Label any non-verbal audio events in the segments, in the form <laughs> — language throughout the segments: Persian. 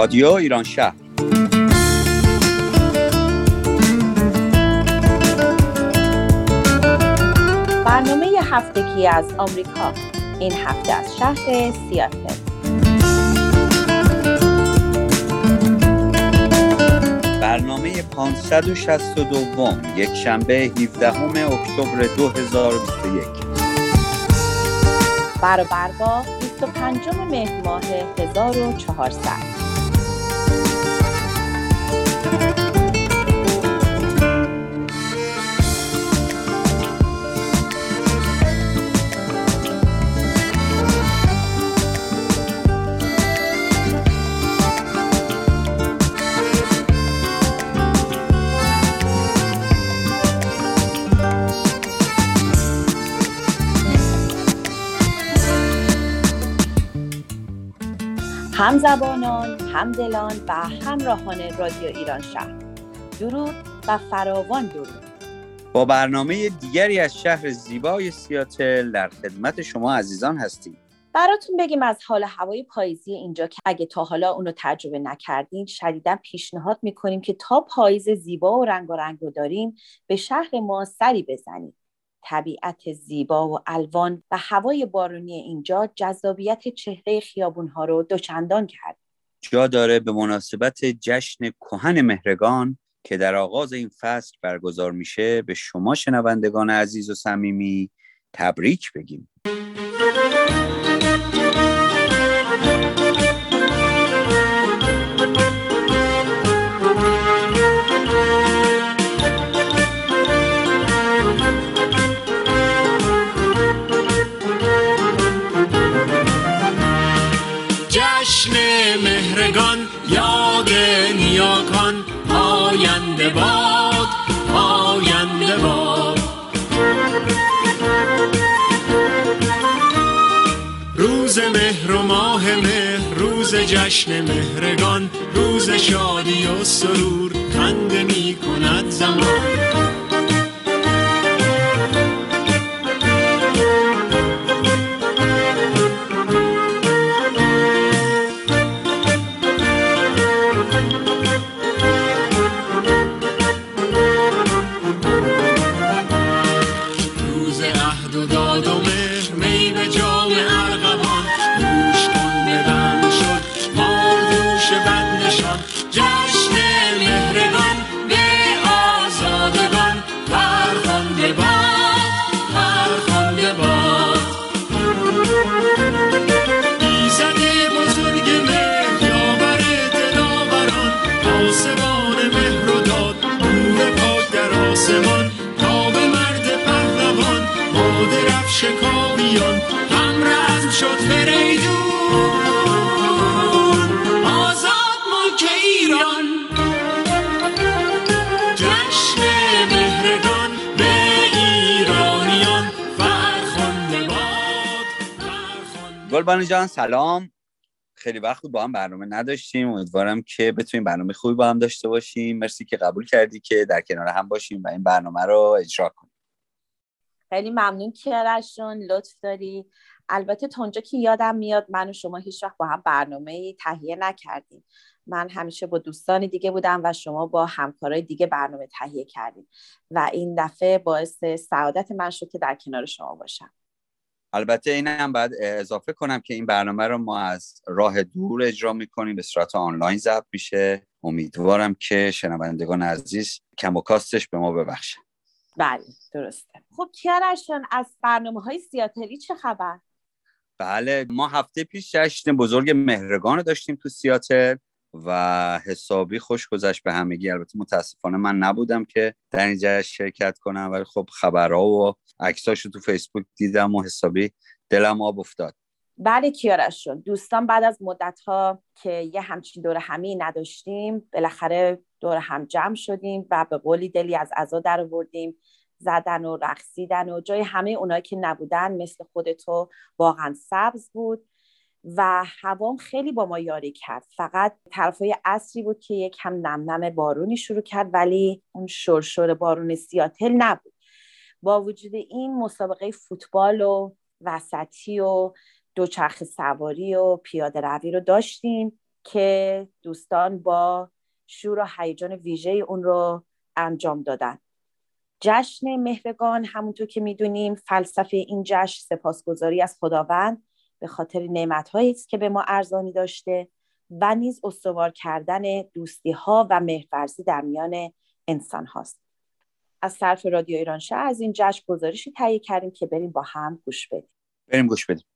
رادیو ایران شهر. برنامه هفتگی از آمریکا. این هفته از شهر سیاتل. برنامه 562 یک شنبه 17 اکتبر 2021 برابر با 25 مهر ماه 1400 همزبانان، همدلان و همراهان رادیو ایران شهر. درود و فراوان درود. با برنامه دیگری از شهر زیبای سیاتل در خدمت شما عزیزان هستیم. براتون بگیم از حال هوای پاییزی اینجا که اگه تا حالا اونو تجربه نکردین شدیدا پیشنهاد می‌کنیم که تا پاییز زیبا و رنگ و رنگ رو داریم به شهر ما سری بزنید. طبیعت زیبا و الوان و هوای بارونی اینجا جذابیت چهره خیابونها رو دوچندان کرد. جا داره به مناسبت جشن کهن مهرگان که در آغاز این فصل برگزار میشه به شما شنوندگان عزیز و صمیمی تبریک بگیم. مهر روز جشن مهرگان روز شادی و سرور خنده می کند زمان. گلبانو جان سلام. خیلی وقت با هم برنامه نداشتیم. امیدوارم که بتونیم برنامه خوبی با هم داشته باشیم. مرسی که قبول کردی که در کنار هم باشیم و این برنامه رو اجرا کنیم. خیلی ممنون کیارشون لطف داری. البته تا اونجا که یادم میاد من و شما هیچ وقت با هم برنامه تهیه نکردیم. من همیشه با دوستان دیگه بودم و شما با همکارای دیگه برنامه تهیه کردیم. و این دفعه باعث سعادت من شد که در کنار شما باشم. البته این هم باید اضافه کنم که این برنامه رو ما از راه دور اجرا می‌کنیم. به صورت آنلاین ضبط میشه. امیدوارم که شنوندگان عزیز کم و کاستش به ما ببخشن. بله درسته. خب کیارشون از برنامه های سیاتلی چه خبر؟ بله ما هفته پیش جشن بزرگ مهرگان رو داشتیم تو سیاتل. و حسابی خوش گذشت به همگی. البته متاسفانه من نبودم که در این شرکت کنم ولی خب خبرها و عکساش رو تو فیسبوک دیدم و حسابی دلم آب افتاد. بله کیارشون دوستان بعد از مدت ها که یه همچین دور همی نداشتیم بالاخره دور هم جمع شدیم و به قولی دلی از عزا در آوردیم. زدن و رقصیدن و جای همه اونایی که نبودن مثل خودتو واقعا سبز بود. و هوام خیلی با ما یاری کرد. فقط طرفای عصری بود که یک هم نم بارونی شروع کرد ولی اون شرشور بارون سیاتل نبود. با وجود این مسابقه فوتبال و وسطی و دوچرخه سواری و پیاده روی رو داشتیم که دوستان با شور و هیجان ویژه اون رو انجام دادن. جشن مهرگان همونطور که می‌دونیم فلسفه این جشن سپاسگزاری از خداوند. به خاطر نعمتهایی است که به ما ارزانی داشته و نیز استوار کردن دوستی ها و مهرورزی در میان انسان هاست از طرف رادیو ایران از این جشن گزارشی تهیه کردیم که بریم با هم گوش بدیم. بریم گوش بدیم.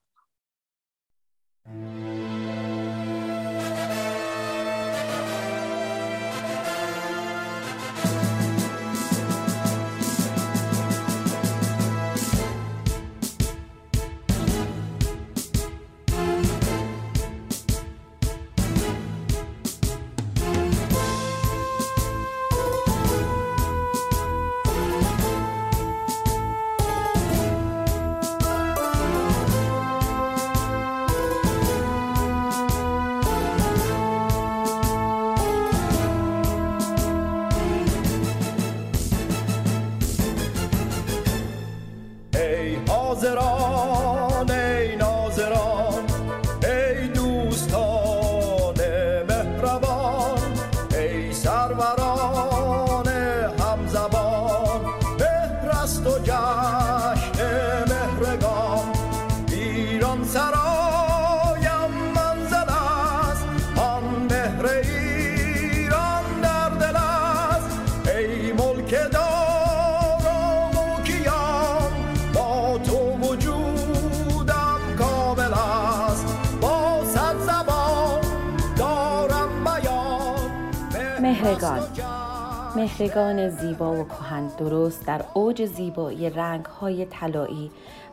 مهرگان زیبا و کهن درست در اوج زیبایی رنگ های طلایی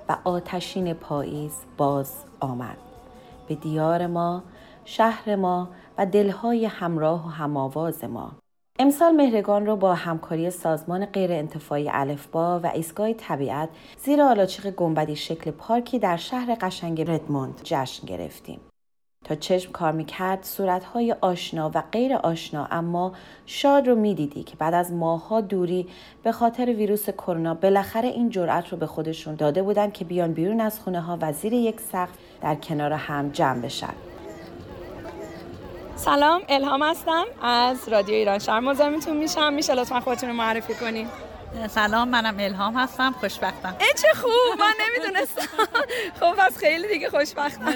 و آتشین پاییز باز آمد. به دیار ما شهر ما و دلهای همراه و هماواز ما. امسال مهرگان رو با همکاری سازمان غیر انتفاعی الفبا و ایستگاه طبیعت زیر آلاچیق گنبدی شکل پارکی در شهر قشنگ ردموند جشن گرفتیم. تا چشم کار می‌کرد صورتهای آشنا و غیر آشنا اما شاد رو می‌دیدی که بعد از ماهها دوری به خاطر ویروس کرونا بالاخره این جرأت رو به خودشون داده بودن که بیان بیرون از خونه ها و زیر یک سقف در کنار هم جمع بشن. سلام الهام هستم. از رادیو ایران شهر مزاحمتون میشم. میشه لطفا خودتون رو معرفی کنین سلام منم الهام هستم. خوشبختم. ای چه خوب من نمی‌دونستم. <laughs> خب پس خیلی دیگه خوشبختم.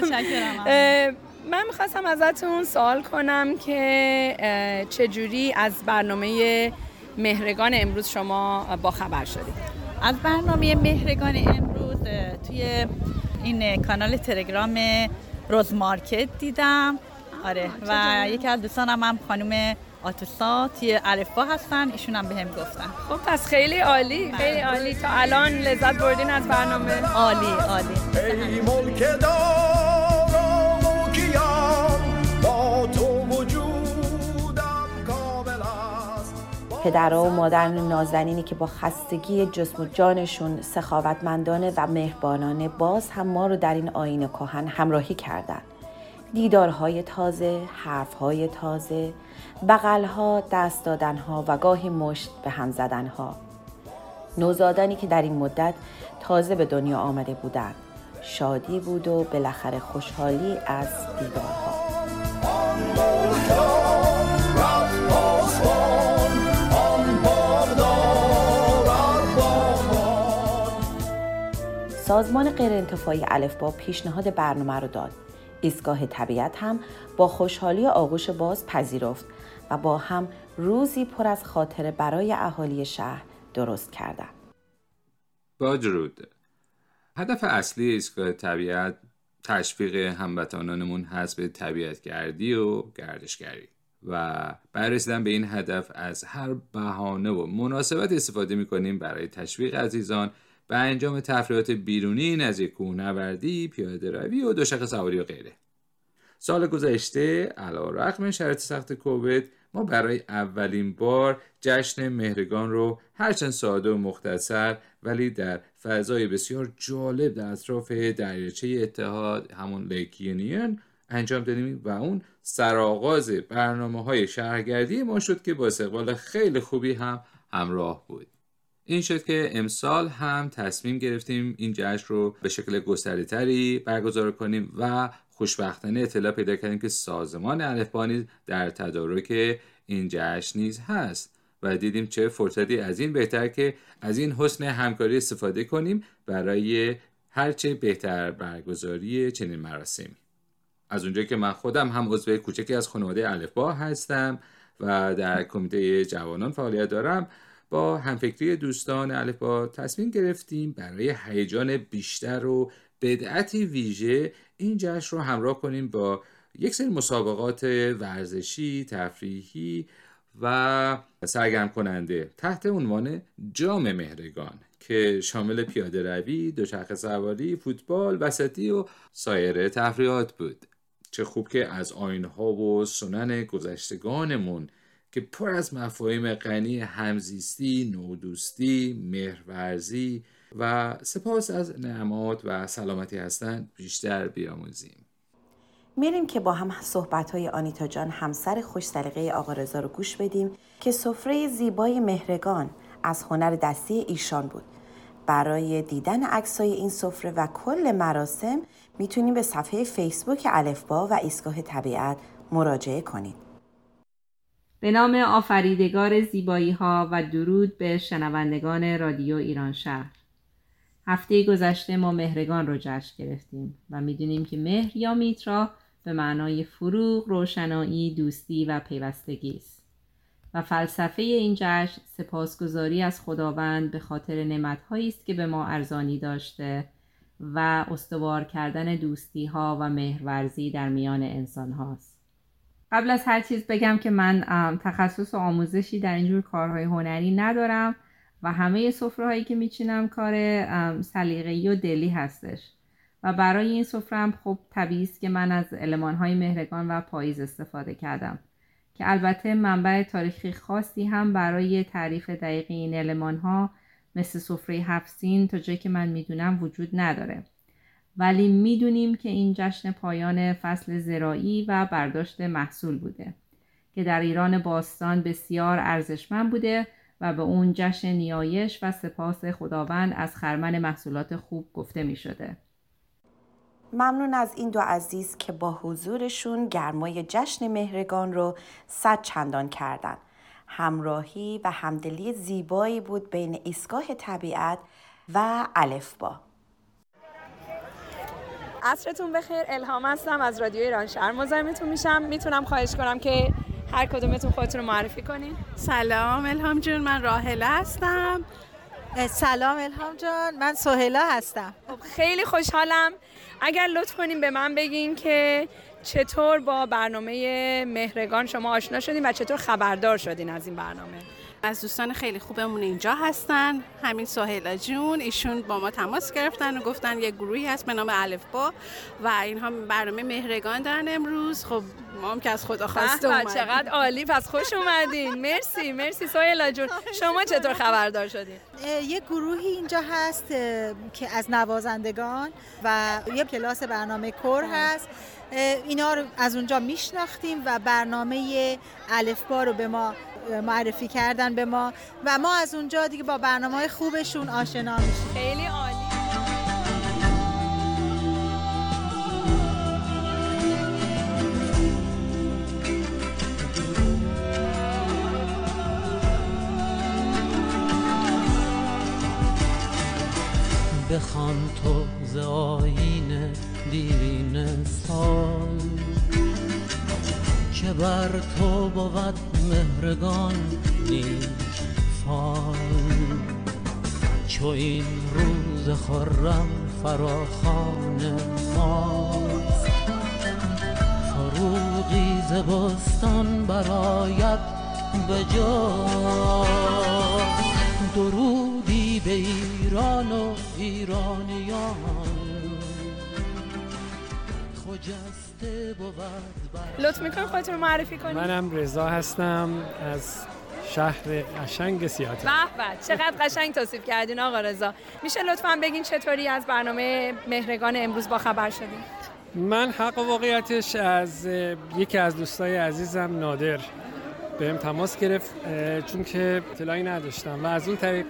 من می‌خواستم ازتون سوال کنم که چجوری از برنامه مهرگان امروز شما با خبر شدید؟ از برنامه مهرگان امروز توی این کانال تلگرام روز مارکت دیدم. آره و یکی از دوستانم هم خانم آتوسا توی الفا هستن. ایشون هم بهم گفتن. خب پس خیلی عالی. خیلی عالی. تا الان لذت بردین از برنامه. عالی عالی. پدرها و مادران نازنینی که با خستگی جسم و جانشون سخاوتمندانه و مهربانانه باز هم ما رو در این آین کهن همراهی کردند. دیدارهای تازه، حرفهای تازه، بغلها، دست دادنها و گاهی مشت به هم زدنها. نوزادانی که در این مدت تازه به دنیا آمده بودند. شادی بود و بالاخره خوشحالی از دیدارها. سازمان غیرانتفاعی الفبا پیشنهاد برنامه رو داد. ایستگاه طبیعت هم با خوشحالی آغوش باز پذیرفت و با هم روزی پر از خاطره برای اهالی شهر درست کردند. با درود هدف اصلی ایستگاه طبیعت تشویق هموطنانمون هست به طبیعتگردی و گردشگری. و بررسیدن به این هدف از هر بهانه و مناسبت استفاده می‌کنیم برای تشویق عزیزان به انجام تفریحات بیرونی نزدیک کوهنوردی پیاده روی و دوشق سواری و غیره. سال گذشته علا رقم شرط سخت کووید ما برای اولین بار جشن مهرگان رو هرچند ساده و مختصر ولی در فضای بسیار جالب در اطراف دریاچه اتحاد همون لیک انجام دادیم و اون سرآغاز برنامه های شهرگردی ما شد که با استقبال خیلی خوبی هم همراه بود. این شد که امسال هم تصمیم گرفتیم این جشن رو به شکل گسترده تری برگزار کنیم و خوشبختانه اطلاع پیدا کردیم که سازمان الفبانی در تدارک این جشن نیز هست و دیدیم چه فرصتی از این بهتر که از این حسن همکاری استفاده کنیم برای هرچه بهتر برگزاری چنین مراسمی از اونجا که من خودم هم عضو کوچکی از خانواده الفبا هستم و در کمیته جوانان فعالیت دارم با همفکری دوستان الفبا تصمیم گرفتیم برای هیجان بیشتر و بدعتی ویژه این جشن رو همراه کنیم با یک سری مسابقات ورزشی، تفریحی و سرگرم کننده تحت عنوان جام مهرگان که شامل پیاده روی، دوچرخه سواری، فوتبال، وسطی و سایر تفریحات بود. چه خوب که از آینها و سنن گذشتگانمون که پر از مفاهیم غنی همزیستی، نودوستی، مهرورزی و سپاس از نعمات و سلامتی هستند بیشتر بیاموزیم. میریم که با هم صحبت های آنیتا جان همسر خوش سلیقه آقا رضا رو گوش بدیم که سفره زیبای مهرگان از هنر دستی ایشان بود. برای دیدن عکسای این سفره و کل مراسم می‌تونیم به صفحه فیسبوک الفبا و ایستگاه طبیعت مراجعه کنید. به نام آفریدگار زیبایی ها و درود به شنوندگان رادیو ایران شهر. هفته گذشته ما مهرگان رو جشن گرفتیم و می‌دونیم که مهر یا میترا به معنای فروغ، روشنایی، دوستی و پیوستگی است. و فلسفه این جشن سپاسگزاری از خداوند به خاطر نعمتهایی است که به ما ارزانی داشته و استوار کردن دوستی ها و مهرورزی در میان انسان هاست. قبل از هر چیز بگم که من تخصص و آموزشی در اینجور کارهای هنری ندارم و همه سفره هایی که میچینم کار سلیقه‌ای و دلی هستش. و برای این سفره هم خب طبیعی است که من از علمان های مهرگان و پاییز استفاده کردم که البته منبع تاریخی خاصی هم برای تعریف دقیق این علمان ها مثل سفره هفسین تا جایی که من می‌دونم وجود نداره. ولی می‌دونیم که این جشن پایان فصل زراعی و برداشت محصول بوده که در ایران باستان بسیار ارزشمند بوده و به اون جشن نیایش و سپاس خداوند از خرمن محصولات خوب گفته می شده. ممنون از این دو عزیز که با حضورشون گرمای جشن مهرگان رو صد چندان کردن. همراهی و همدلی زیبایی بود بین ایستگاه طبیعت و الفبا. عصرتون بخیر الهام هستم از رادیو ایران شهر مزاحمتون میشم می‌تونم خواهش کنم که هر کدومتون خودتون رو معرفی کنین. سلام الهام جون من راهله هستم. سلام الهام جان من سهیلا هستم. خب خیلی خوشحالم. اگر لطف کنیم به من بگین که چطور با برنامه مهرگان شما آشنا شدین و چطور خبردار شدین از این برنامه. از دوستان خیلی خوبمون اینجا هستن. همین سهیلا جون ایشون با ما تماس گرفتن و گفتن یه گروهی هست به نام با و اینها برنامه مهرگان دارن امروز. خب ما هم که از خدا خواسته اومدیم. چقدر عالی پس خوش اومدین. <laughs> مرسی مرسی سهیلا جون. شما چطور خبردار شدین؟ یه گروهی اینجا هست که از نوازندگان و یه کلاس برنامه کور هست. اینا رو از اونجا میشناختیم و برنامه الفبا رو به ما معرفی کردن به ما و ما از اونجا دیگه با برنامه های خوبشون آشنا میشیم. خیلی عالی. بخوان تو ز آین دیرین سال که بر تو بود مهرگان نیک فال. چو این روز خرم فراخان ماست فروغی ز بستان براید به جا. درودی به ایران و ایرانیان. خجسته بود لطف می‌کنم خودتون رو معرفی کنید منم رضا هستم از شهر قشنگ سیاتل به به چقدر قشنگ توصیف کردین آقا رضا. میشه لطفا بگین چطوری از برنامه مهرگان امروز با خبر شدین؟ من حق واقعیتش از یکی از دوستای عزیزم نادر بهم تماس گرفت چون که اطلاعی نداشتم و از اون طریق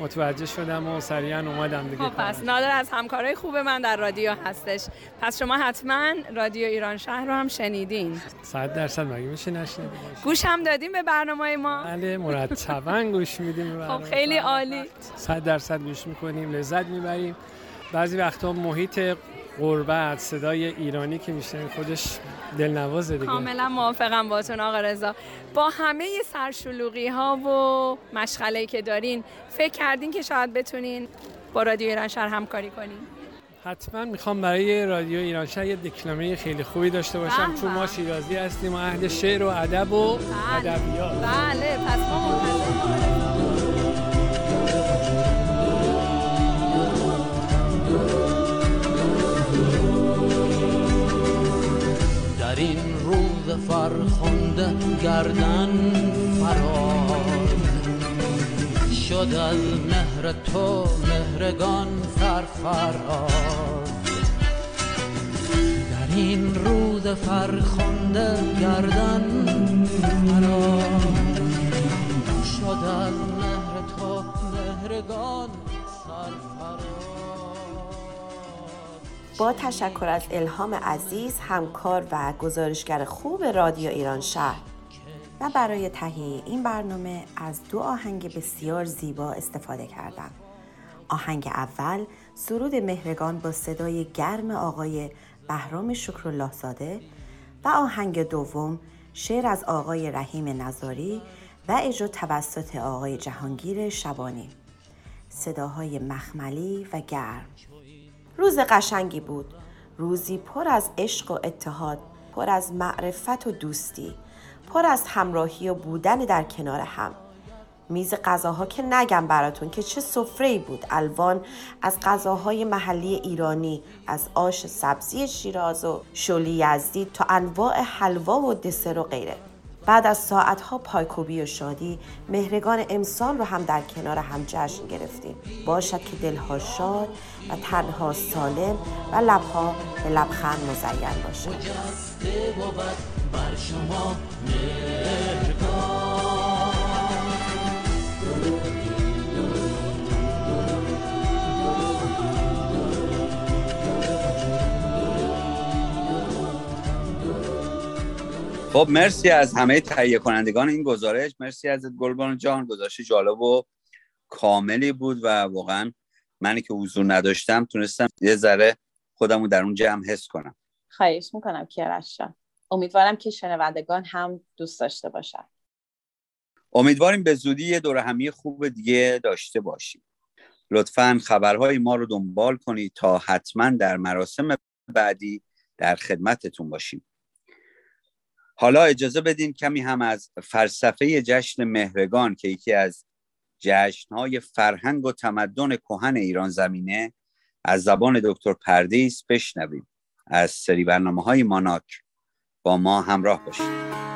متوجه شدم و سریعا اومدم دیگه خب پس نادر از همکارای خوب من در رادیو هستش. پس شما حتما رادیو ایران شهر رو هم شنیدین. صد درصد مگه میشه نشنیدین گوش هم دادیم به برنامه ما. بله مرتبا گوش میدیم خب خیلی عالی. صد درصد گوش می‌کنیم لذت می‌بریم. بعضی وقتا محیط قربت صدای ایرانی که میشنیم خودش دلنوازه دیگه. کاملا موافقم باتون آقا رضا. با همه سرشلوغی ها و مشغله که دارین فکر کردین که شاید بتونین با رادیو ایران شهر همکاری کنین؟ حتما می‌خوام برای رادیو ایران شهر یه دکلمه خیلی خوبی داشته باشم. بله. چون ما شیرازی هستیم و اهل شعر و ادب و ادبیات. بله پس ما منتظریم. فرخنده گردن فراز شد از مهر تو مهرگان سرفراز. در این روز فرخنده گردن فراز شد از مهر تو مهرگان با تشکر از الهام عزیز همکار و گزارشگر خوب رادیو ایران شهر. و برای تهیه این برنامه از دو آهنگ بسیار زیبا استفاده کردم. آهنگ اول سرود مهرگان با صدای گرم آقای بهرام شکرالله زاده و آهنگ دوم شعر از آقای رحیم نظاری و اجرا توسط آقای جهانگیر شبانی. صداهای مخملی و گرم. روز قشنگی بود. روزی پر از عشق و اتحاد پر از معرفت و دوستی پر از همراهی و بودن در کنار هم. میز غذاها که نگم براتون که چه سفره بود. الوان از غذاهای محلی ایرانی از آش سبزی شیراز و شلی یزدی تا انواع حلوا و دسر و غیره. بعد از ساعتها پایکوبی و شادی مهرگان امسال رو هم در کنار هم جشن گرفتیم. باشد که دلها شاد و تنها سالم و لبها به لبخند مزین باشد. خب مرسی از همه تهیه کنندگان این گزارش. مرسی از گلبان جان. گزارش جالب و کاملی بود و واقعا منی که حضور نداشتم تونستم یه ذره خودم رو در اون جمع حس کنم. خواهش می‌کنم کیارش امیدوارم که شنوندگان هم دوست داشته باشن. امیدواریم به زودی یه دور همی خوب دیگه داشته باشیم. لطفا خبرهای ما رو دنبال کنید تا حتما در مراسم بعدی در خدمتتون باشیم. حالا اجازه بدین کمی هم از فلسفه جشن مهرگان که یکی از جشنهای فرهنگ و تمدن کهن ایران زمینه از زبان دکتر پردیس بشنویم. از سری برنامه های ماناک با ما همراه باشید.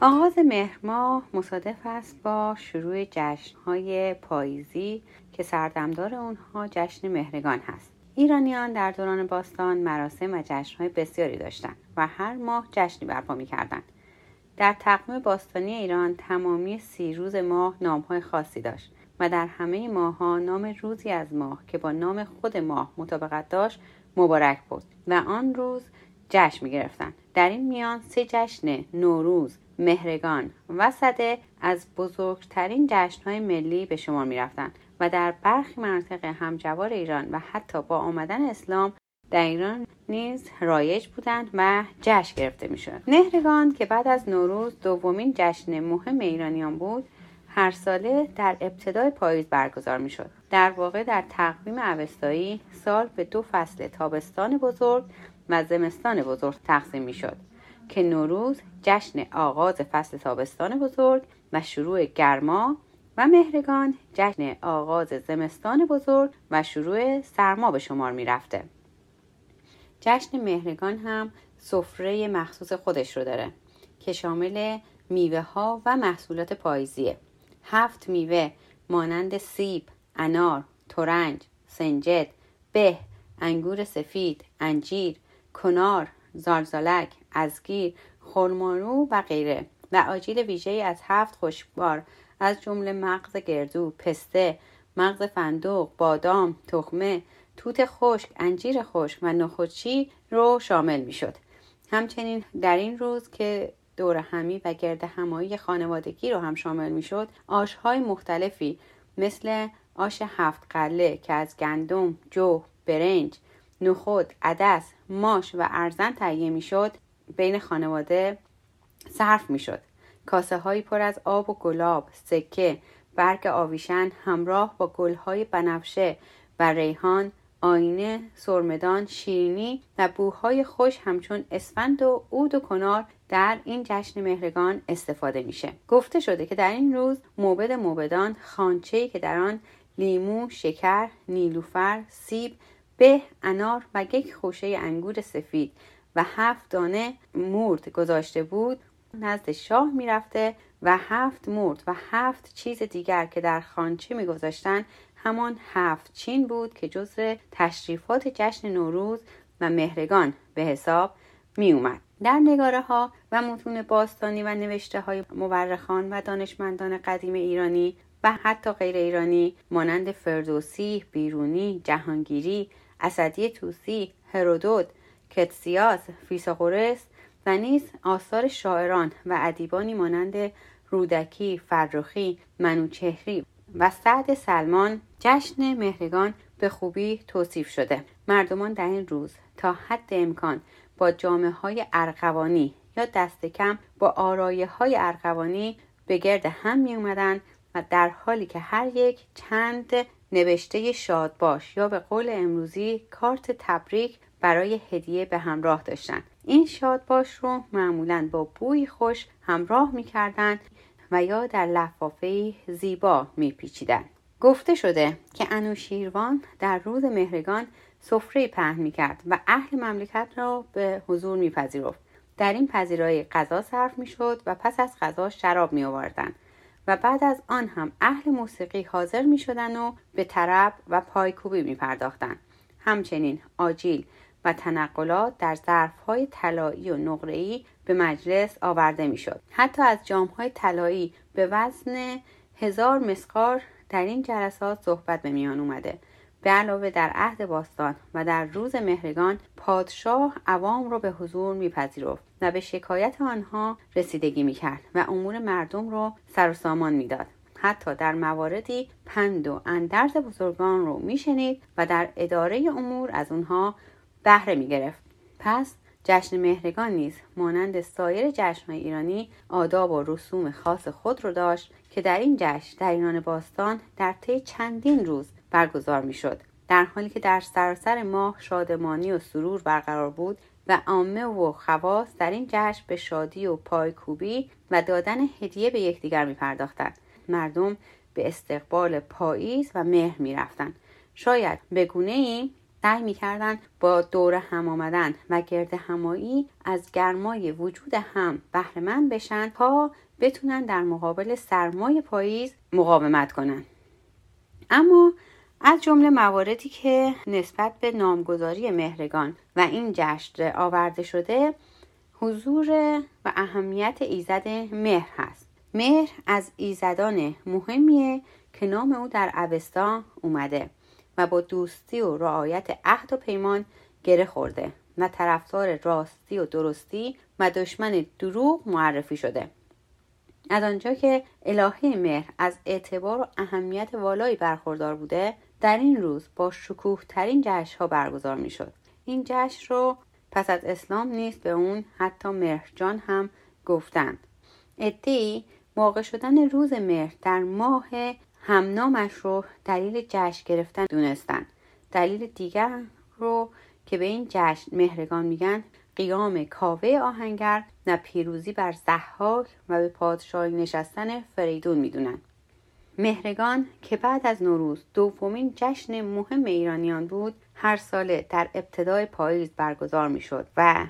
آغاز مهر ماه مصادف است با شروع جشنهای پاییزی که سردمدار اونها جشن مهرگان هست ایرانیان در دوران باستان مراسم و جشنهای بسیاری داشتند و هر ماه جشنی برپا می‌کردند در تقویم باستانی ایران تمامی سی روز ماه نامهای خاصی داشت و در همه ماهها نام روزی از ماه که با نام خود ماه مطابقت داشت مبارک بود و آن روز جشن می گرفتن. در این میان سه جشن نوروز، مهرگان. و صده از بزرگترین جشنهای ملی به شمار می رفتن و در برخی مناطق همجوار ایران و حتی با آمدن اسلام در ایران نیز رایج بودند و جشن گرفته می‌شد. مهرگان که بعد از نوروز دومین جشن مهم ایرانیان بود هر ساله در ابتدای پاییز برگزار می شد. در واقع در تقویم اوستایی سال به دو فصل تابستان بزرگ و زمستان بزرگ تقسیم می شد که نوروز جشن آغاز فصل تابستان بزرگ و شروع گرما و مهرگان جشن آغاز زمستان بزرگ و شروع سرما به شمار می رفته. جشن مهرگان هم سفره مخصوص خودش رو داره که شامل میوه ها و محصولات پاییزیه هفت میوه مانند سیب، انار، ترنج، سنجد، به، انگور سفید، انجیر، کنار، زارزالک، ازگیر، خرمارو و غیره و آجیل ویژه از هفت خوشبار از جمله مغز گردو، پسته، مغز فندوق، بادام، تخمه، توت خشک، انجیر خشک و نخودچی رو شامل می شد. همچنین در این روز که دور همی و گرد همایی خانوادگی رو هم شامل می شد آشهای مختلفی مثل آش هفت قله که از گندم، جو، برنج، نخود، عدس، ماش و ارزن تهیه می شد بین خانواده صرف می شد. کاسه هایی پر از آب و گلاب، سکه، برگ آویشن همراه با گلهای بنفشه و ریحان آینه، سرمدان، شیرینی و بوهای خوش همچون اسفند و عود و کنار در این جشن مهرگان استفاده میشه گفته شده که در این روز موبد موبدان خانچه‌ای که در آن لیمو، شکر، نیلوفر، سیب، به، انار و یک خوشه انگور سفید و هفت دانه مورد گذاشته بود نزد شاه می‌رفته و هفت مرد و هفت چیز دیگر که در خانچه میگذاشتن همان هفت چین بود که جزء تشریفات جشن نوروز و مهرگان به حساب می اومد. در نگاره ها و متون باستانی و نوشته های مورخان و دانشمندان قدیم ایرانی و حتی غیر ایرانی مانند فردوسی، بیرونی، جهانگیری، اسدی توسی، هرودوت، کتسیاس، فیساغورس و نیز آثار شاعران و ادیبانی مانند رودکی، فرخی، منوچهری و سعد سلمان جشن مهرگان به خوبی توصیف شده. مردمان در این روز تا حد امکان با جامعه های ارغوانی یا دست کم با آرایه های ارغوانی به گرد هم می اومدن و در حالی که هر یک چند نوشته شاد باش یا به قول امروزی کارت تبریک برای هدیه به همراه داشتن. این شاد باش رو معمولا با بوی خوش همراه می‌کردند و یا در لفافه زیبا میپیچیدند گفته شده که انوشیروان در روز مهرگان سفره پهن می کرد و اهل مملکت را به حضور می پذیرفت. در این پذیرایی غذا صرف می شد و پس از غذا شراب می آوردن و بعد از آن هم اهل موسیقی حاضر می شدن و به طرب و پایکوبی می پرداختن. همچنین آجیل و تنقلات در ظرفهای طلایی و نقره‌ای به مجلس آورده می شد. حتی از جامهای طلایی به وزن هزار مسقار در این جلسات صحبت به میان اومده به علاوه در عهد باستان و در روز مهرگان پادشاه عوام را به حضور میپذیرفت و به شکایت آنها رسیدگی می‌کرد و امور مردم را سر و سامان می‌داد. حتی در مواردی پند و اندرز بزرگان رو میشنید و در اداره امور از اونها بهره می‌گرفت. پس جشن مهرگان نیز مانند سایر جشنهای ایرانی آداب و رسوم خاص خود رو داشت که در این جشن در ایران باستان در طی چندین روز برگزار می‌شد در حالی که در سراسر ماه شادمانی و سرور برقرار بود و عامه و خواص در این جشن به شادی و پایکوبی و دادن هدیه به یکدیگر می پرداختند. مردم به استقبال پاییز و مهر می رفتن. شاید به گونه ای سعی می‌کردند با دور هم آمدن و گرد همایی از گرمای وجود هم بهرهمند بشن تا بتونن در مقابل سرمای پاییز مقاومت کنن اما از جمله مواردی که نسبت به نامگذاری مهرگان و این جشن آورده شده حضور و اهمیت ایزد مهر هست. مهر از ایزدان مهمیه که نام او در اوستا اومده و با دوستی و رعایت عهد و پیمان گره خورده و طرفدار راستی و درستی و دشمن دروغ معرفی شده. از آنجا که الهه مهر از اعتبار و اهمیت والایی برخوردار بوده در این روز با شکوه ترین جشن ها برگزار می شد. این جشن رو پس از اسلام نیست به اون حتی مهرجان هم گفتند. ادهی واقع شدن روز مهر در ماه همنامش رو دلیل جشن گرفتن دونستن. دلیل دیگر رو که به این جشن مهرگان میگن قیام کاوه آهنگر و پیروزی بر زحاک و به پادشاهی نشستن فریدون می‌دونن. مهرگان که بعد از نوروز دومین جشن مهم ایرانیان بود هر ساله در ابتدای پاییز برگزار می‌شد و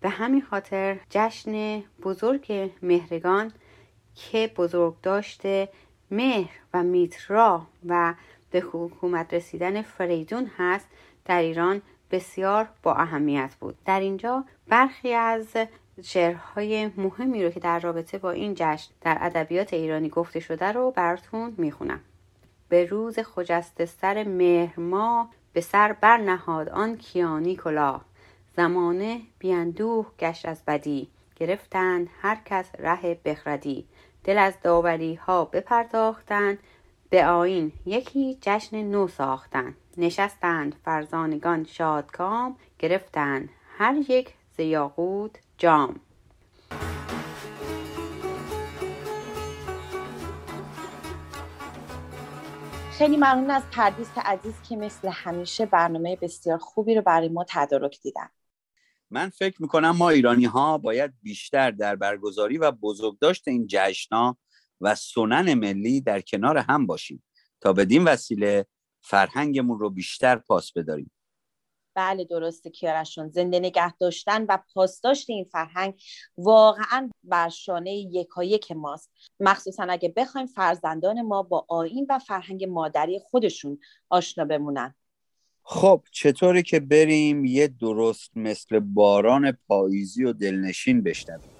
به همین خاطر جشن بزرگ مهرگان که بزرگ داشته مهر و میترا و به حکومت رسیدن فریدون هست در ایران بسیار با اهمیت بود. در اینجا برخی از شعرهای مهمی رو که در رابطه با این جشن در ادبیات ایرانی گفته شده رو براتون می‌خونم. به روز خجست سر مهر ما به سر برنهاد آن کیانی کلاه زمانه بیاندوه گشت از بدی. گرفتند هر کس ره بخردی. دل از داوری ها بپرداختند. به آین یکی جشن نو ساختند. نشستند فرزانگان شادکام. گرفتند هر یک ز جام. خیلی ممنون از پردیس عزیز که مثل همیشه برنامه بسیار خوبی رو برای ما تدارک دیدن. من فکر می‌کنم ما ایرانی ها باید بیشتر در برگزاری و بزرگداشت این جشنا و سنن ملی در کنار هم باشیم تا بدین وسیله فرهنگمون رو بیشتر پاس بداریم. بله درسته کیارشون. زنده نگه داشتن و پاسداشت این فرهنگ واقعا بر شانه یکایک ماست. مخصوصا اگه بخوایم فرزندان ما با آین و فرهنگ مادری خودشون آشنا بمونن. خب چطوری که بریم یه درست مثل باران پاییزی و دلنشین بشنویم؟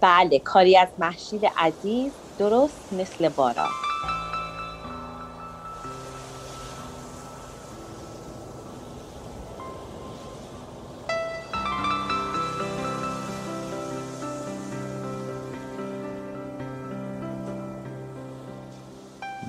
بله کاری از محشید عزیز درست مثل باران.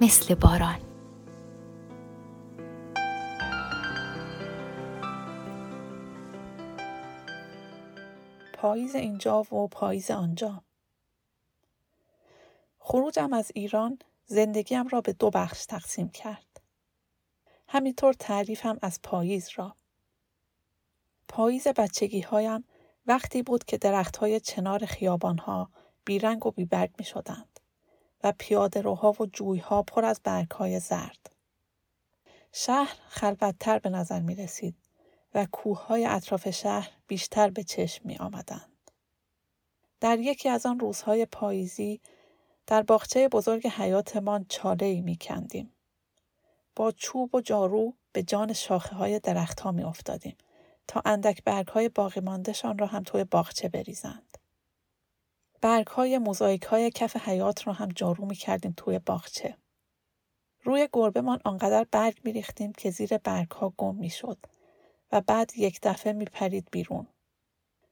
مثل باران. پاییز اینجا و پاییز آنجا. خروجم از ایران زندگیم را به دو بخش تقسیم کرد. همینطور تعریفم از پاییز را. پاییز بچگی هایم وقتی بود که درخت های چنار خیابان ها بیرنگ و بیبرگ می شدند و پیاده روها و جویها پر از برگ های زرد. شهر خلوتتر به نظر می رسید و کوههای اطراف شهر بیشتر به چشم می آمدند. در یکی از آن روزهای پاییزی در باغچه بزرگ حیاتمان چاله ای می کندیم. با چوب و جارو به جان شاخه های درخت ها می افتادیم تا اندک برگ های باقی را هم توی باغچه بریزند. برگ های موزاییک های کف حیات را هم جارو می کردیم توی باغچه. روی گربهمان آنقدر برگ می ریختیم که زیر برگ ها گم می شد و بعد یک دفعه می پرید بیرون.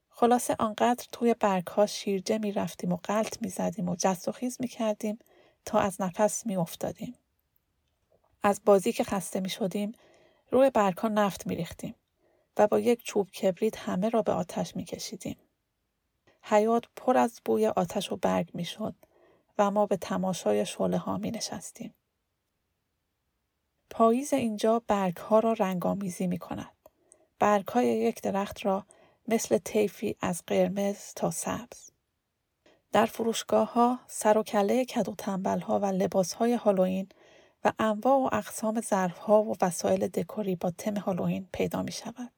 خلاصه آنقدر توی برگ ها شیرجه می رفتیم و قلط می زدیم و جست و خیز می کردیم تا از نفس می افتادیم. از بازی که خسته می شدیم روی برگ ها نفت می ریختیم و با یک چوب کبریت همه را به آتش می کشیدیم. حیات پر از بوی آتش و برگ می شد و ما به تماشای شعله ها می نشستیم. پاییز اینجا برگ ها را رنگامیزی می کند. برگ های یک درخت را مثل طیفی از قرمز تا سبز. در فروشگاه ها سر و کله کدو تنبل ها و لباس های هالوین و انواع و اقسام ظرف ها و وسایل دکوری با تم هالوین پیدا می شود.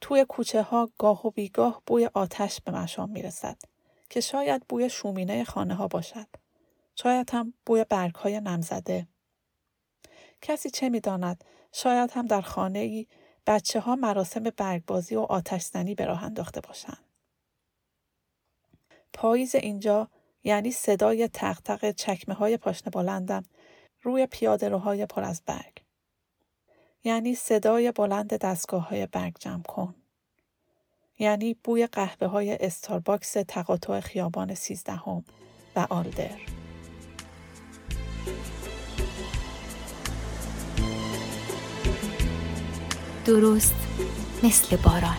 توی کوچه ها گاه و بیگاه بوی آتش به مشام می رسد که شاید بوی شومینه خانه ها باشد. شاید هم بوی برگ های نمزده. کسی چه می داند؟ شاید هم در خانه ای بچه ها مراسم برگبازی و آتشزنی به راه انداخته باشند. پاییز اینجا یعنی صدای تق چکمه های پاشنه بلندم روی پیاده روهای پر از برگ. یعنی صدای بلند دستگاه های برگ جمع کن. یعنی بوی قهوه های استارباکس تقاطع خیابان سیزدهم و آلدر. درست مثل باران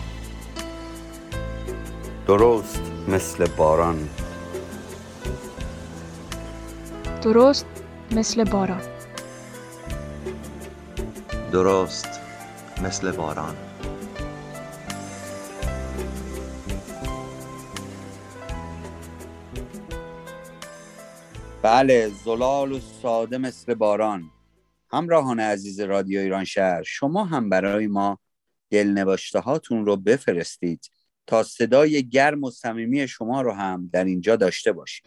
درست مثل باران درست مثل باران درست مثل باران. بله زلال و ساده مثل باران. همراهان عزیز رادیو ایران شهر شما هم برای ما دلنوشته هاتون رو بفرستید تا صدای گرم و صمیمی شما رو هم در اینجا داشته باشیم.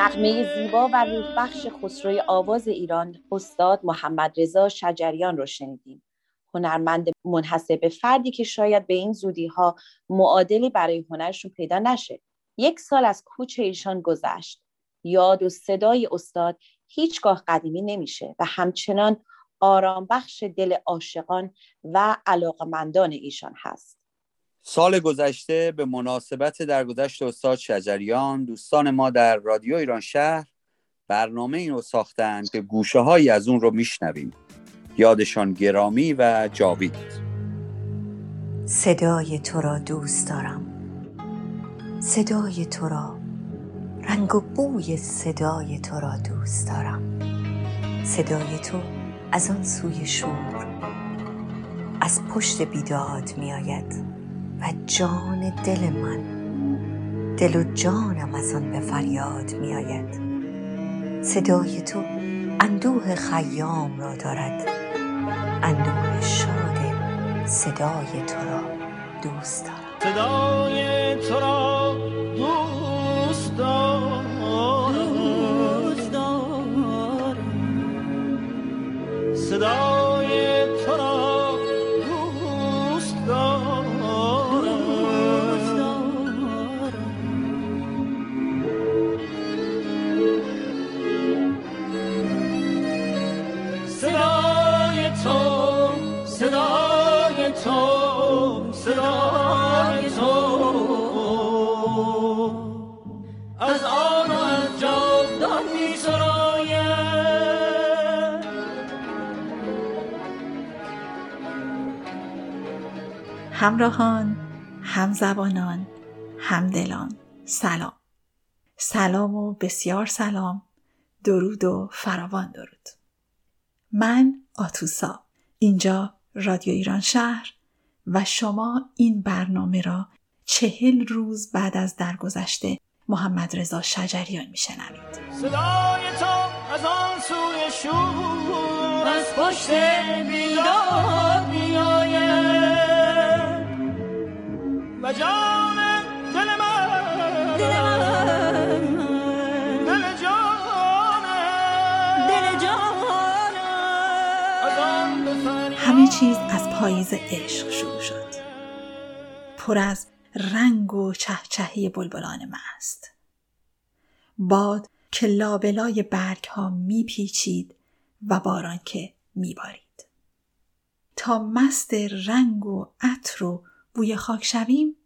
نقمه زیبا و روح بخش خسروی آواز ایران استاد محمد رضا شجریان رو شنیدیم. هنرمند منحصر به فردی که شاید به این زودی ها معادلی برای هنرشون پیدا نشه. یک سال از کوچ ایشان گذشت. یاد و صدای استاد هیچگاه قدیمی نمیشه و همچنان آرام بخش دل عاشقان و علاقمندان ایشان هست. سال گذشته به مناسبت درگذشت استاد شجریان دوستان ما در رادیو ایران شهر برنامه این رو ساختند که گوشه هایی از اون رو میشنویم. یادشان گرامی و جاوید صدای تو را دوست دارم. صدای تو را رنگ و بوی صدای تو را دوست دارم. صدای تو از آن سوی شور از پشت بیداد می آید و جان دل من. دل و جانم از آن به فریاد می آید صدای تو اندوه خیام را دارد. اندوه شاد صدای تو را دوست دارم. صدای تو را همراهان همزبانان همدلان. سلام. سلام و بسیار سلام. درود و فراوان درود. من آتوسا. اینجا رادیو ایران شهر و شما این برنامه را چهل روز بعد از درگذشته محمد رضا شجریان میشنوید. صدای تو از آن سوی شور از پشت بیداد میآید. و جان دل من. دل من. دل جان. دل جان. همه چیز از پاییز عشق شروع شد. پر از رنگ و چهچهی بلبلان مست. باد که لابلای برگ ها میپیچید و باران که میبارید. تا مست رنگ و عطر و بوی خاک شویم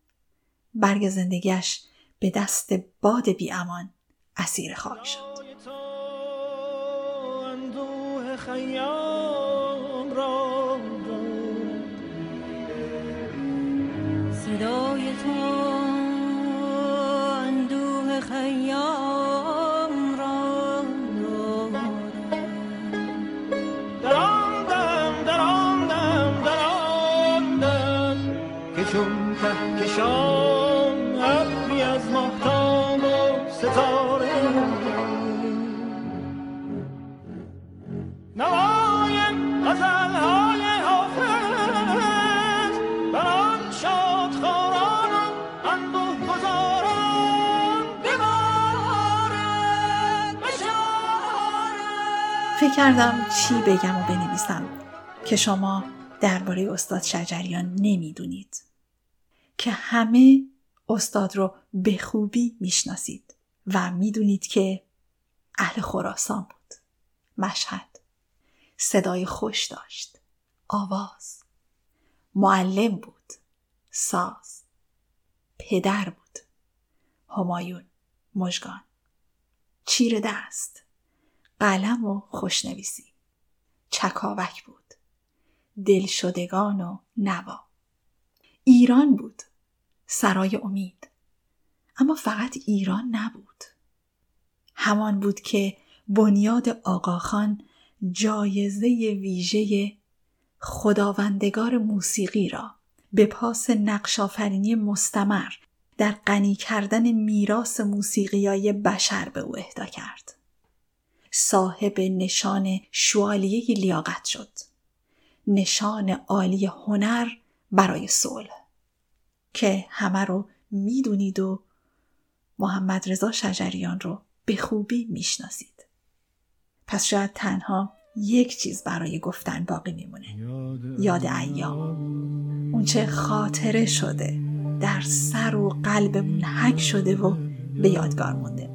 برگ زندگیش به دست باد بی امان اسیر خاک شد. کردم چی بگم و بنویسم که شما درباره استاد شجریان نمی‌دونید. که همه استاد رو به خوبی می‌شناسید و می‌دونید که اهل خراسان بود. مشهد. صدای خوش داشت. آواز. معلم بود. ساز. پدر بود. همایون. مژگان. چیر دست. قلم و خوشنویسی. چکاوک بود. دلشدگان و نوا. ایران بود. سرای امید. اما فقط ایران نبود. همان بود که بنیاد آقاخان جایزه ویژه خداوندگار موسیقی را به پاس نقشافرینی مستمر در غنی کردن میراث موسیقیای بشر به او اهدا کرد. صاحب نشان شوالیه لیاقت شد. نشان عالی هنر برای صلح که همه رو می‌دونید و محمد رضا شجریان رو به خوبی می‌شناسید. پس شاید تنها یک چیز برای گفتن باقی میمونه یاد ایام اونچه خاطره شده در سر و قلبمون حک شده و به یادگار مونده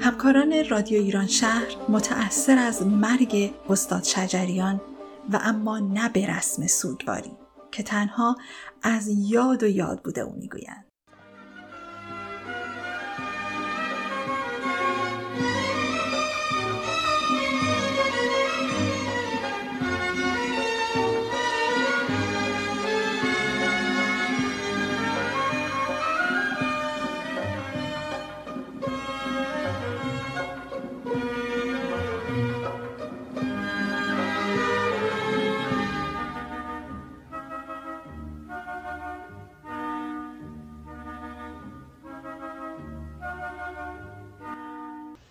همکاران رادیو ایران شهر متأثر از مرگ استاد شجریان و اما نه به رسم سوگواری که تنها از یاد و یاد بوده او می‌گویند.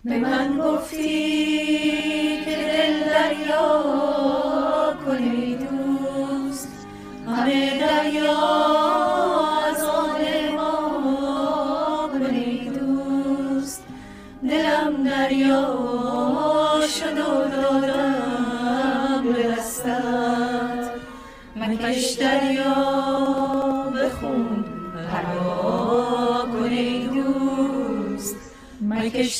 به من گفتی مکش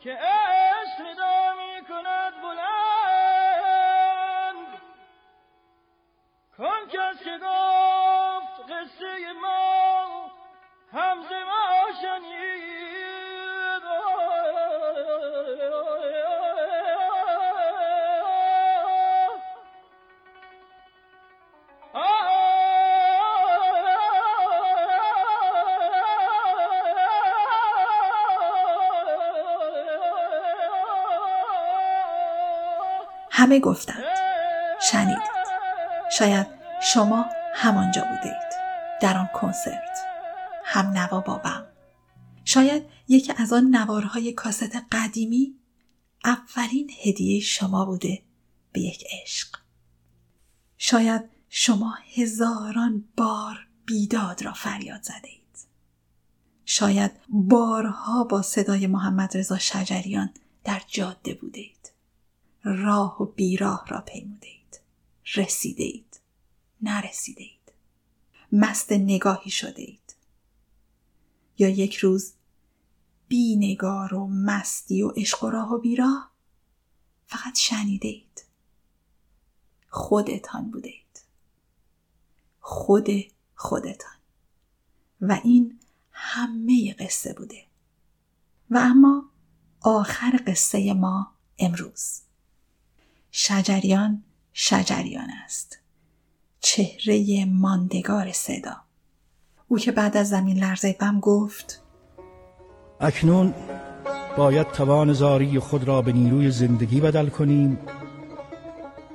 که همه گفتند. شنیدید شاید شما همانجا بودید. در آن کنسرت. هم نوا بابم. شاید یکی از آن نوارهای کاست قدیمی اولین هدیه شما بوده به یک عشق. شاید شما هزاران بار بیداد را فریاد زده اید شاید بارها با صدای محمد رضا شجریان در جاده بوده راه و بیراه را پیموده اید رسیده اید نرسیده اید مست نگاهی شده اید یا یک روز بی نگار و مستی و عشق و راه و بیراه فقط شنیده اید خودتان بوده اید خود خودتان. و این همه قصه بوده. و اما آخر قصه ما امروز. شجریان شجریان است. چهره ماندگار صدا. او که بعد از زمین لرزه بم گفت اکنون باید توان زاری خود را به نیروی زندگی بدل کنیم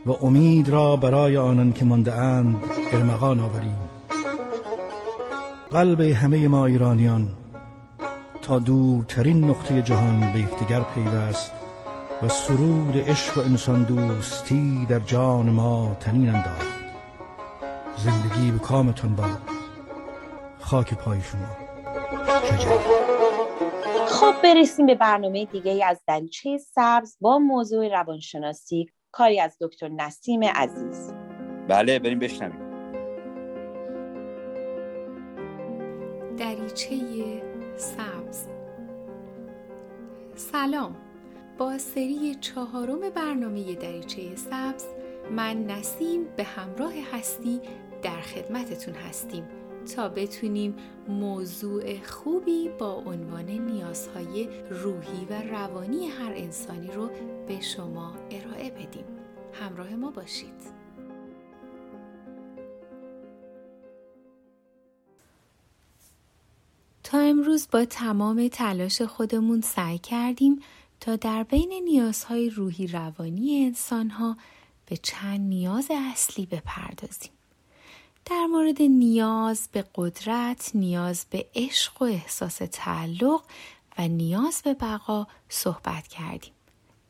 و امید را برای آنان که مانده اند ارمغان آوریم. قلب همه ما ایرانیان تا دورترین نقطه جهان به یکدیگر پیوست. و سرود عشق و انسان دوستی در جان ما تنین انداخت. زندگی به کامتون باد خاک پای شما. خب برسیم به برنامه دیگه از دریچه سبز با موضوع روانشناسی. کاری از دکتر نسیم عزیز. بله بریم بشنویم. دریچه سبز. سلام. با سری چهارم برنامه دریچه سبز من نسیم به همراه هستی در خدمتتون هستیم تا بتونیم موضوع خوبی با عنوان نیازهای روحی و روانی هر انسانی رو به شما ارائه بدیم. همراه ما باشید. تا امروز با تمام تلاش خودمون سعی کردیم تا در بین نیازهای روحی روانی انسانها به چند نیاز اصلی بپردازیم. در مورد نیاز به قدرت، نیاز به عشق و احساس تعلق و نیاز به بقا صحبت کردیم.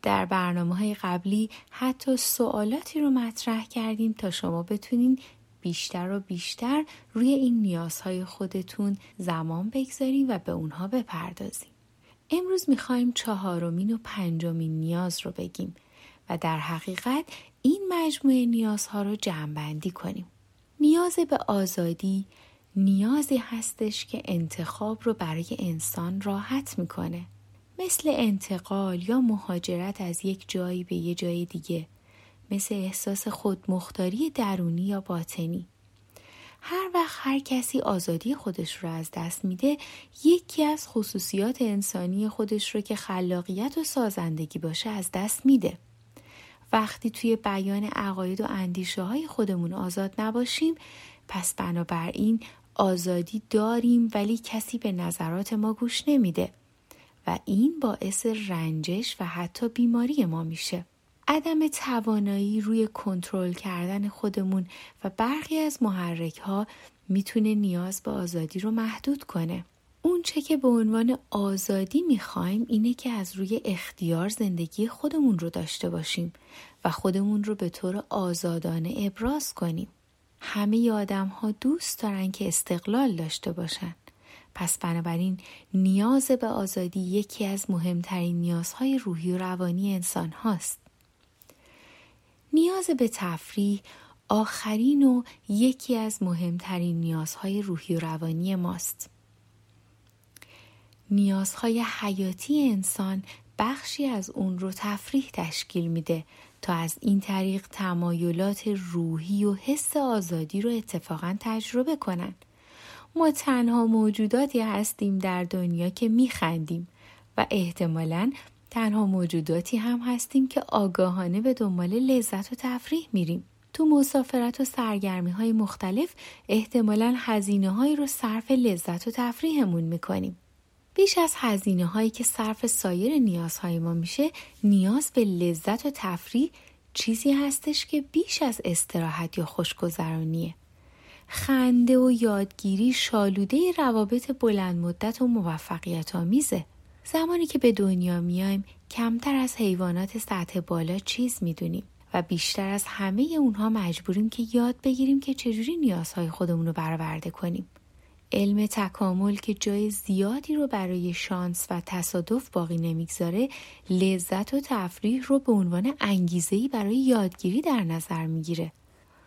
در برنامه های قبلی حتی سوالاتی رو مطرح کردیم تا شما بتونین بیشتر و بیشتر روی این نیازهای خودتون زمان بگذاریم و به اونها بپردازیم. امروز می‌خوایم چهارمین و پنجمین نیاز رو بگیم و در حقیقت این مجموعه نیازها رو جمعبندی کنیم. نیاز به آزادی نیازی هستش که انتخاب رو برای انسان راحت می‌کنه. مثل انتقال یا مهاجرت از یک جایی به یه جای دیگه. مثل احساس خودمختاری درونی یا باطنی. هر وقت هر کسی آزادی خودش رو از دست میده یکی از خصوصیات انسانی خودش رو که خلاقیت و سازندگی باشه از دست میده وقتی توی بیان عقاید و اندیشه های خودمون آزاد نباشیم پس بنابراین آزادی داریم ولی کسی به نظرات ما گوش نمیده و این باعث رنجش و حتی بیماری ما میشه. عدم توانایی روی کنترل کردن خودمون و برخی از محرک ها می‌تونه نیاز به آزادی رو محدود کنه. اون چه که به عنوان آزادی می‌خوایم اینه که از روی اختیار زندگی خودمون رو داشته باشیم و خودمون رو به طور آزادانه ابراز کنیم. همه آدم ها دوست دارن که استقلال داشته باشن. پس بنابراین نیاز به آزادی یکی از مهمترین نیازهای روحی و روانی انسان هاست. نیاز به تفریح آخرین و یکی از مهمترین نیازهای روحی و روانی ماست. نیازهای حیاتی انسان بخشی از اون رو تفریح تشکیل میده تا از این طریق تمایلات روحی و حس آزادی رو اتفاقا تجربه کنن. ما تنها موجوداتی هستیم در دنیا که میخندیم و احتمالا تنها موجوداتی هم هستیم که آگاهانه به دنبال لذت و تفریح میریم. تو مسافرت و سرگرمی های مختلف احتمالا هزینه هایی رو صرف لذت و تفریحمون می‌کنیم. بیش از هزینه هایی که صرف سایر نیازهای ما میشه نیاز به لذت و تفریح چیزی هستش که بیش از استراحت یا خوشگذرانیه. خنده و یادگیری شالوده روابط بلند مدت و موفقیت آمیزه. زمانی که به دنیا میایم کمتر از حیوانات سطح بالا چیز می‌دونیم و بیشتر از همه اونها مجبوریم که یاد بگیریم که چجوری نیازهای خودمون رو برآورده کنیم. علم تکامل که جای زیادی رو برای شانس و تصادف باقی نمی‌گذاره لذت و تفریح رو به عنوان انگیزهی برای یادگیری در نظر می‌گیره.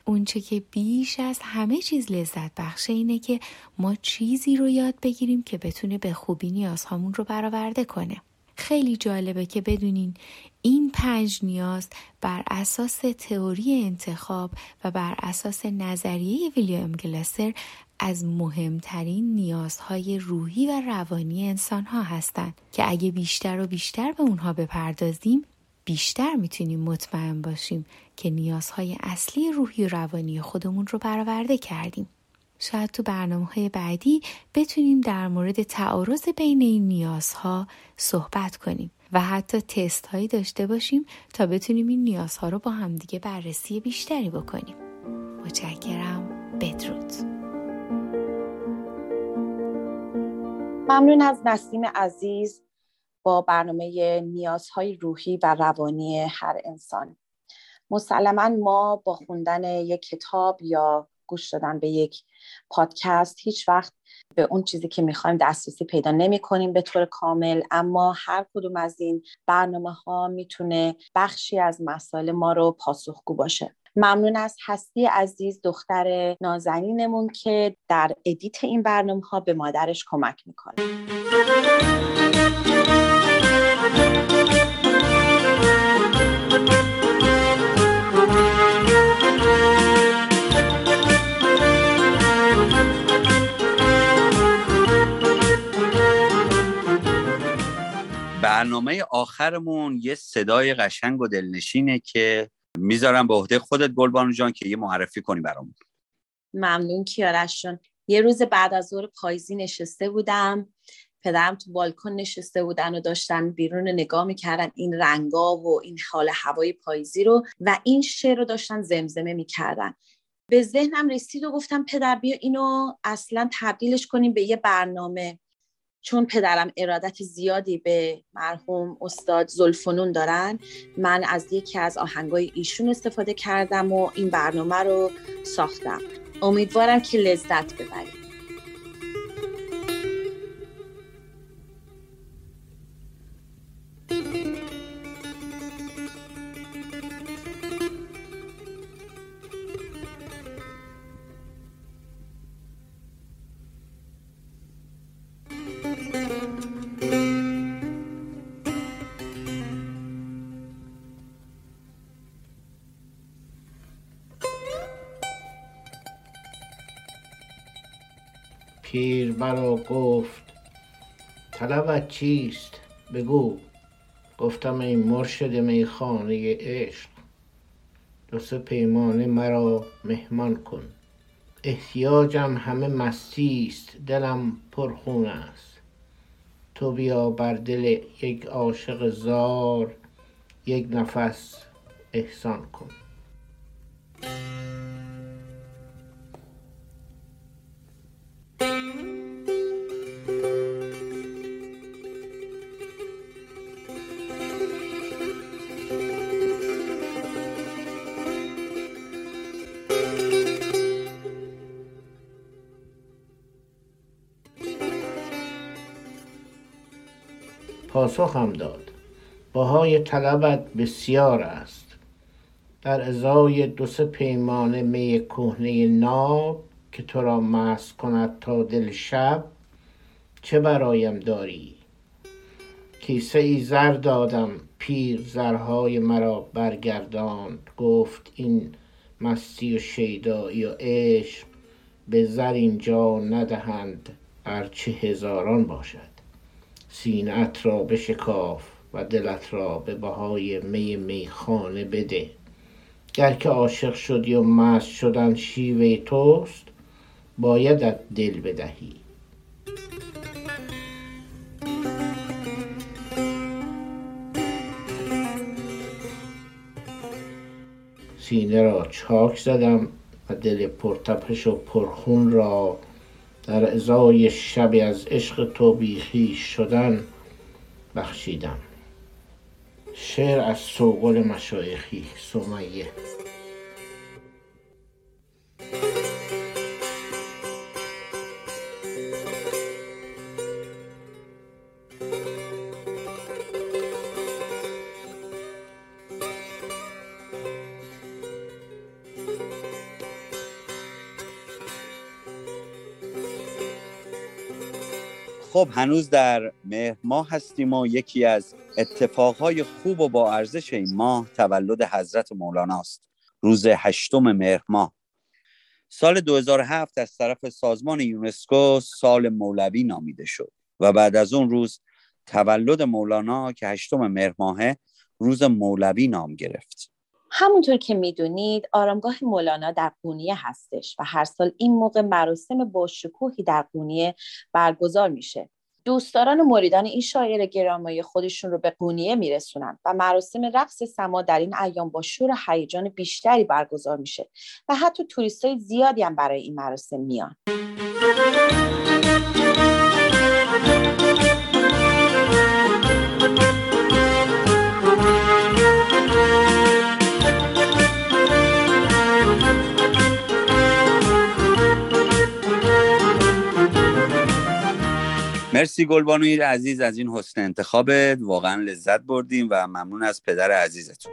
اونچه که بیش از همه چیز لذت بخشه اینه که ما چیزی رو یاد بگیریم که بتونه به خوبی نیازهامون رو برآورده کنه. خیلی جالبه که بدونین این پنج نیاز بر اساس تئوری انتخاب و بر اساس نظریه ویلیام گلاسر از مهمترین نیازهای روحی و روانی انسان ها هستند که اگه بیشتر و بیشتر به اونها بپردازیم بیشتر می‌تونیم مطمئن باشیم که نیازهای اصلی روحی روانی خودمون رو برآورده کردیم. شاید تو برنامه های بعدی بتونیم در مورد تعارض بین این نیازها صحبت کنیم و حتی تست هایی داشته باشیم تا بتونیم این نیازها رو با همدیگه بررسی بیشتری بکنیم. متشکرم بدرود. ممنون از نسیم عزیز با برنامه نیازهای روحی و روانی هر انسان. مسلما ما با خوندن یک کتاب یا گوش دادن به یک پادکست هیچ وقت به اون چیزی که می‌خوایم دسترسی پیدا نمی کنیم به طور کامل اما هر کدوم از این برنامه ها می‌تونه بخشی از مسائل ما رو پاسخگو باشه. ممنون از هستی عزیز دختر نازنینمون که در ادیت این برنامه ها به مادرش کمک می‌کنه. آخرمون یه صدای قشنگ و دلنشینه که می‌ذارم به عهده خودت گلبانو جان که یه معرفی کنی برامون. ممنون کیارش یه روز بعد از ظهر پاییزی نشسته بودم. پدرم تو بالکن نشسته بودن و داشتن بیرون نگاه می‌کردن. این رنگا و این حال هوای پاییزی رو و این شعر رو داشتن زمزمه می‌کردن. به ذهنم رسید و گفتم پدر بیا اینو اصلا تبدیلش کنیم به یه برنامه. چون پدرم ارادت زیادی به مرحوم استاد زلفنون دارن من از یکی از آهنگای ایشون استفاده کردم و این برنامه رو ساختم. امیدوارم که لذت ببرید. برا گفت طلبت چیست؟ بگو. گفتم ای مرشد میخانه عشق دو سه پیمانه مرا مهمان کن. احتیاجم همه مستی است دلم پرخون است. تو بیا بر دل یک عاشق زار یک نفس احسان کن. پاسخم داد. بهای طلبت بسیار است. در ازای دو سه پیمانه می کهنه ناب که تو را مست کند تا دل شب چه برایم داری؟ کیسه ای زر دادم پیر زرهای مرا برگرداند. گفت این مستی و شیدایی و عشق به زر اینجا ندهند ارچه هزاران باشد. سینه ات را بشکاف و دلت را به بهای می میخانه بده. گر که عاشق شدی و مست شدن شیوه توست بایدت دل بدهی. سینه را چاک زدم و دل پرتپش و پرخون را در ازای شبی از عشق تو بیخیش شدن بخشیدم. شعر از سوقل مشایخی سمیه. خب هنوز در مهر ماه هستیم و یکی از اتفاقهای خوب و با ارزش این ماه تولد حضرت مولاناست روز هشتم مهر ماه. سال 2007 از طرف سازمان یونسکو سال مولوی نامیده شد و بعد از اون روز تولد مولانا که هشتم مهر ماهه روز مولوی نام گرفت. همونطور که می‌دونید آرامگاه مولانا در قونیه هستش و هر سال این موقع مراسم با شکوهی در قونیه برگزار میشه. دوستداران و مریدان این شاعر گرامای خودشون رو به قونیه میرسونن و مراسم رقص سما در این ایام با شور و هیجان بیشتری برگزار میشه و حتی توریستای زیادی هم برای این مراسم میان. مرسی گلبانوی عزیز از این حسن انتخابت واقعا لذت بردیم و ممنون از پدر عزیزتون.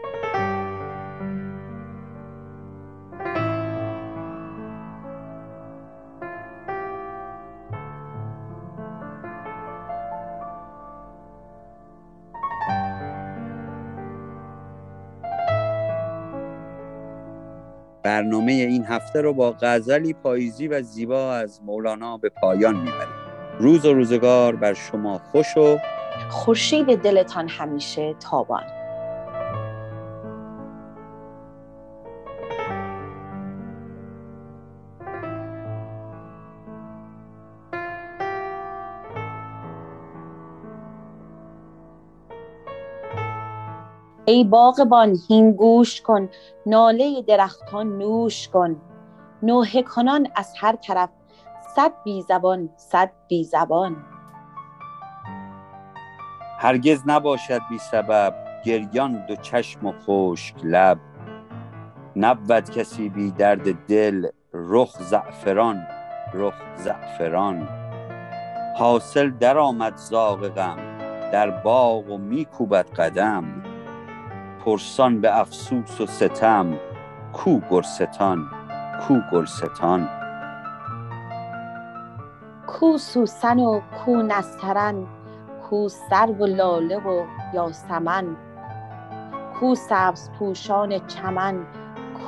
برنامه این هفته رو با غزلی پاییزی و زیبا از مولانا به پایان می‌بریم. روز و روزگار بر شما خوش و خورشید دلتان همیشه تابان. ای باغبان هین گوش کن. ناله درختان نوش کن. نوحه کنان از هر طرف صد بی زبان صد بی زبان. هرگز نباشد بی سبب گریان دو چشم و خشک لب. نبود کسی بی درد دل رخ زعفران رخ زعفران. حاصل درآمد زاغ غم در باغ و میکوبد قدم. پرسان به افسوس و ستم کو گلستان کو گلستان. کو سوسن و کو نسترن کو سرو و لاله و یاسمن کو سبز پوشان چمن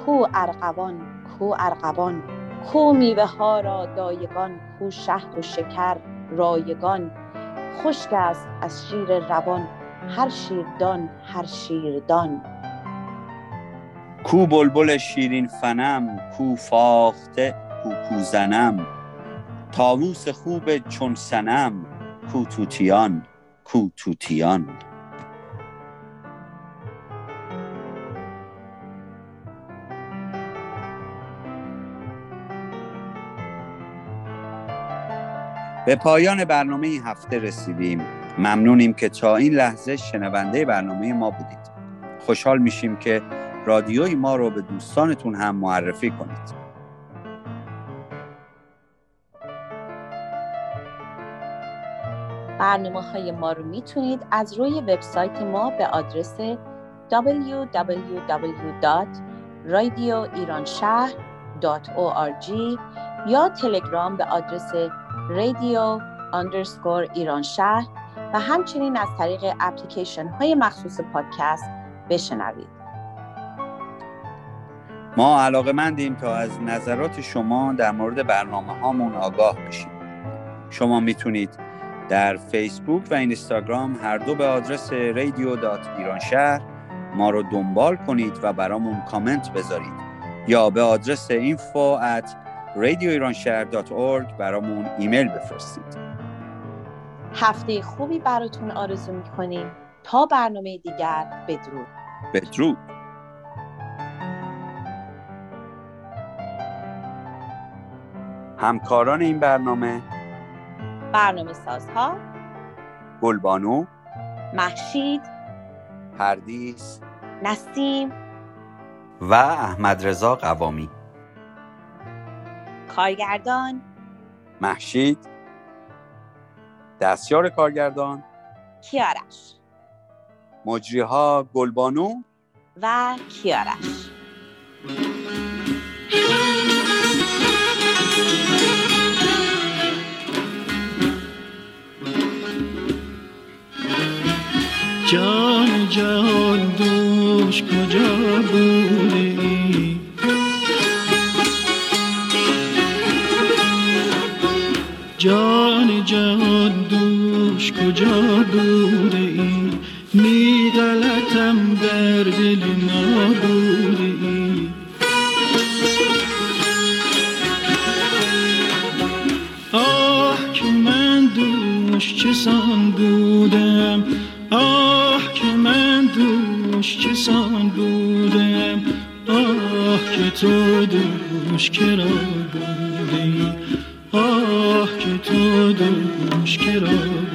کو ارغوان کو ارغوان کو میوه ها را دایگان کو شهد و شکر رایگان. خشک است از شیر روان هر شیردان هر شیردان کو بلبل شیرین فنم کو فاخته کو کوزنم طاووس خوب چون سنم کو توتیان کو توتیان به پایان برنامه این هفته رسیدیم. ممنونیم که تا این لحظه شنونده برنامه ما بودید. خوشحال میشیم که رادیوی ما رو به دوستانتون هم معرفی کنید. برنامه های ما رو می‌تونید از روی وبسایت ما به آدرس www.radioiranshahr.org یا تلگرام به آدرس رادیو underscore ایران و همچنین از طریق اپلیکیشن های مخصوص پادکست بشنوید. ما علاقه مندیم تا از نظرات شما در مورد برنامه هامون آگاه بشیم. شما می‌تونید در فیسبوک و اینستاگرام هر دو به آدرس رادیو dot ایران شهر ما رو دنبال کنید و برامون کامنت بذارید. یا به آدرس info at radioiranshahr.org برامون ایمیل بفرستید. هفته خوبی براتون آرزو می‌کنیم. تا برنامه دیگر بدرود. بدرود. همکاران این برنامه برنامه سازها گلبانو محشید پردیس نسیم و احمد رضا قوامی. کارگردان محشید دستیار کارگردان کیارش مجریها گلبانو و کیارش. جان جان دوش کجا بوده ای؟ جان جان دوش کجا بوده ای؟ می غلطم در دل نابوده آه که من دوش چسان بودم آه دوش چسان بودم. آه که تو دوش کرا بوده ای آه که تو دوش کرا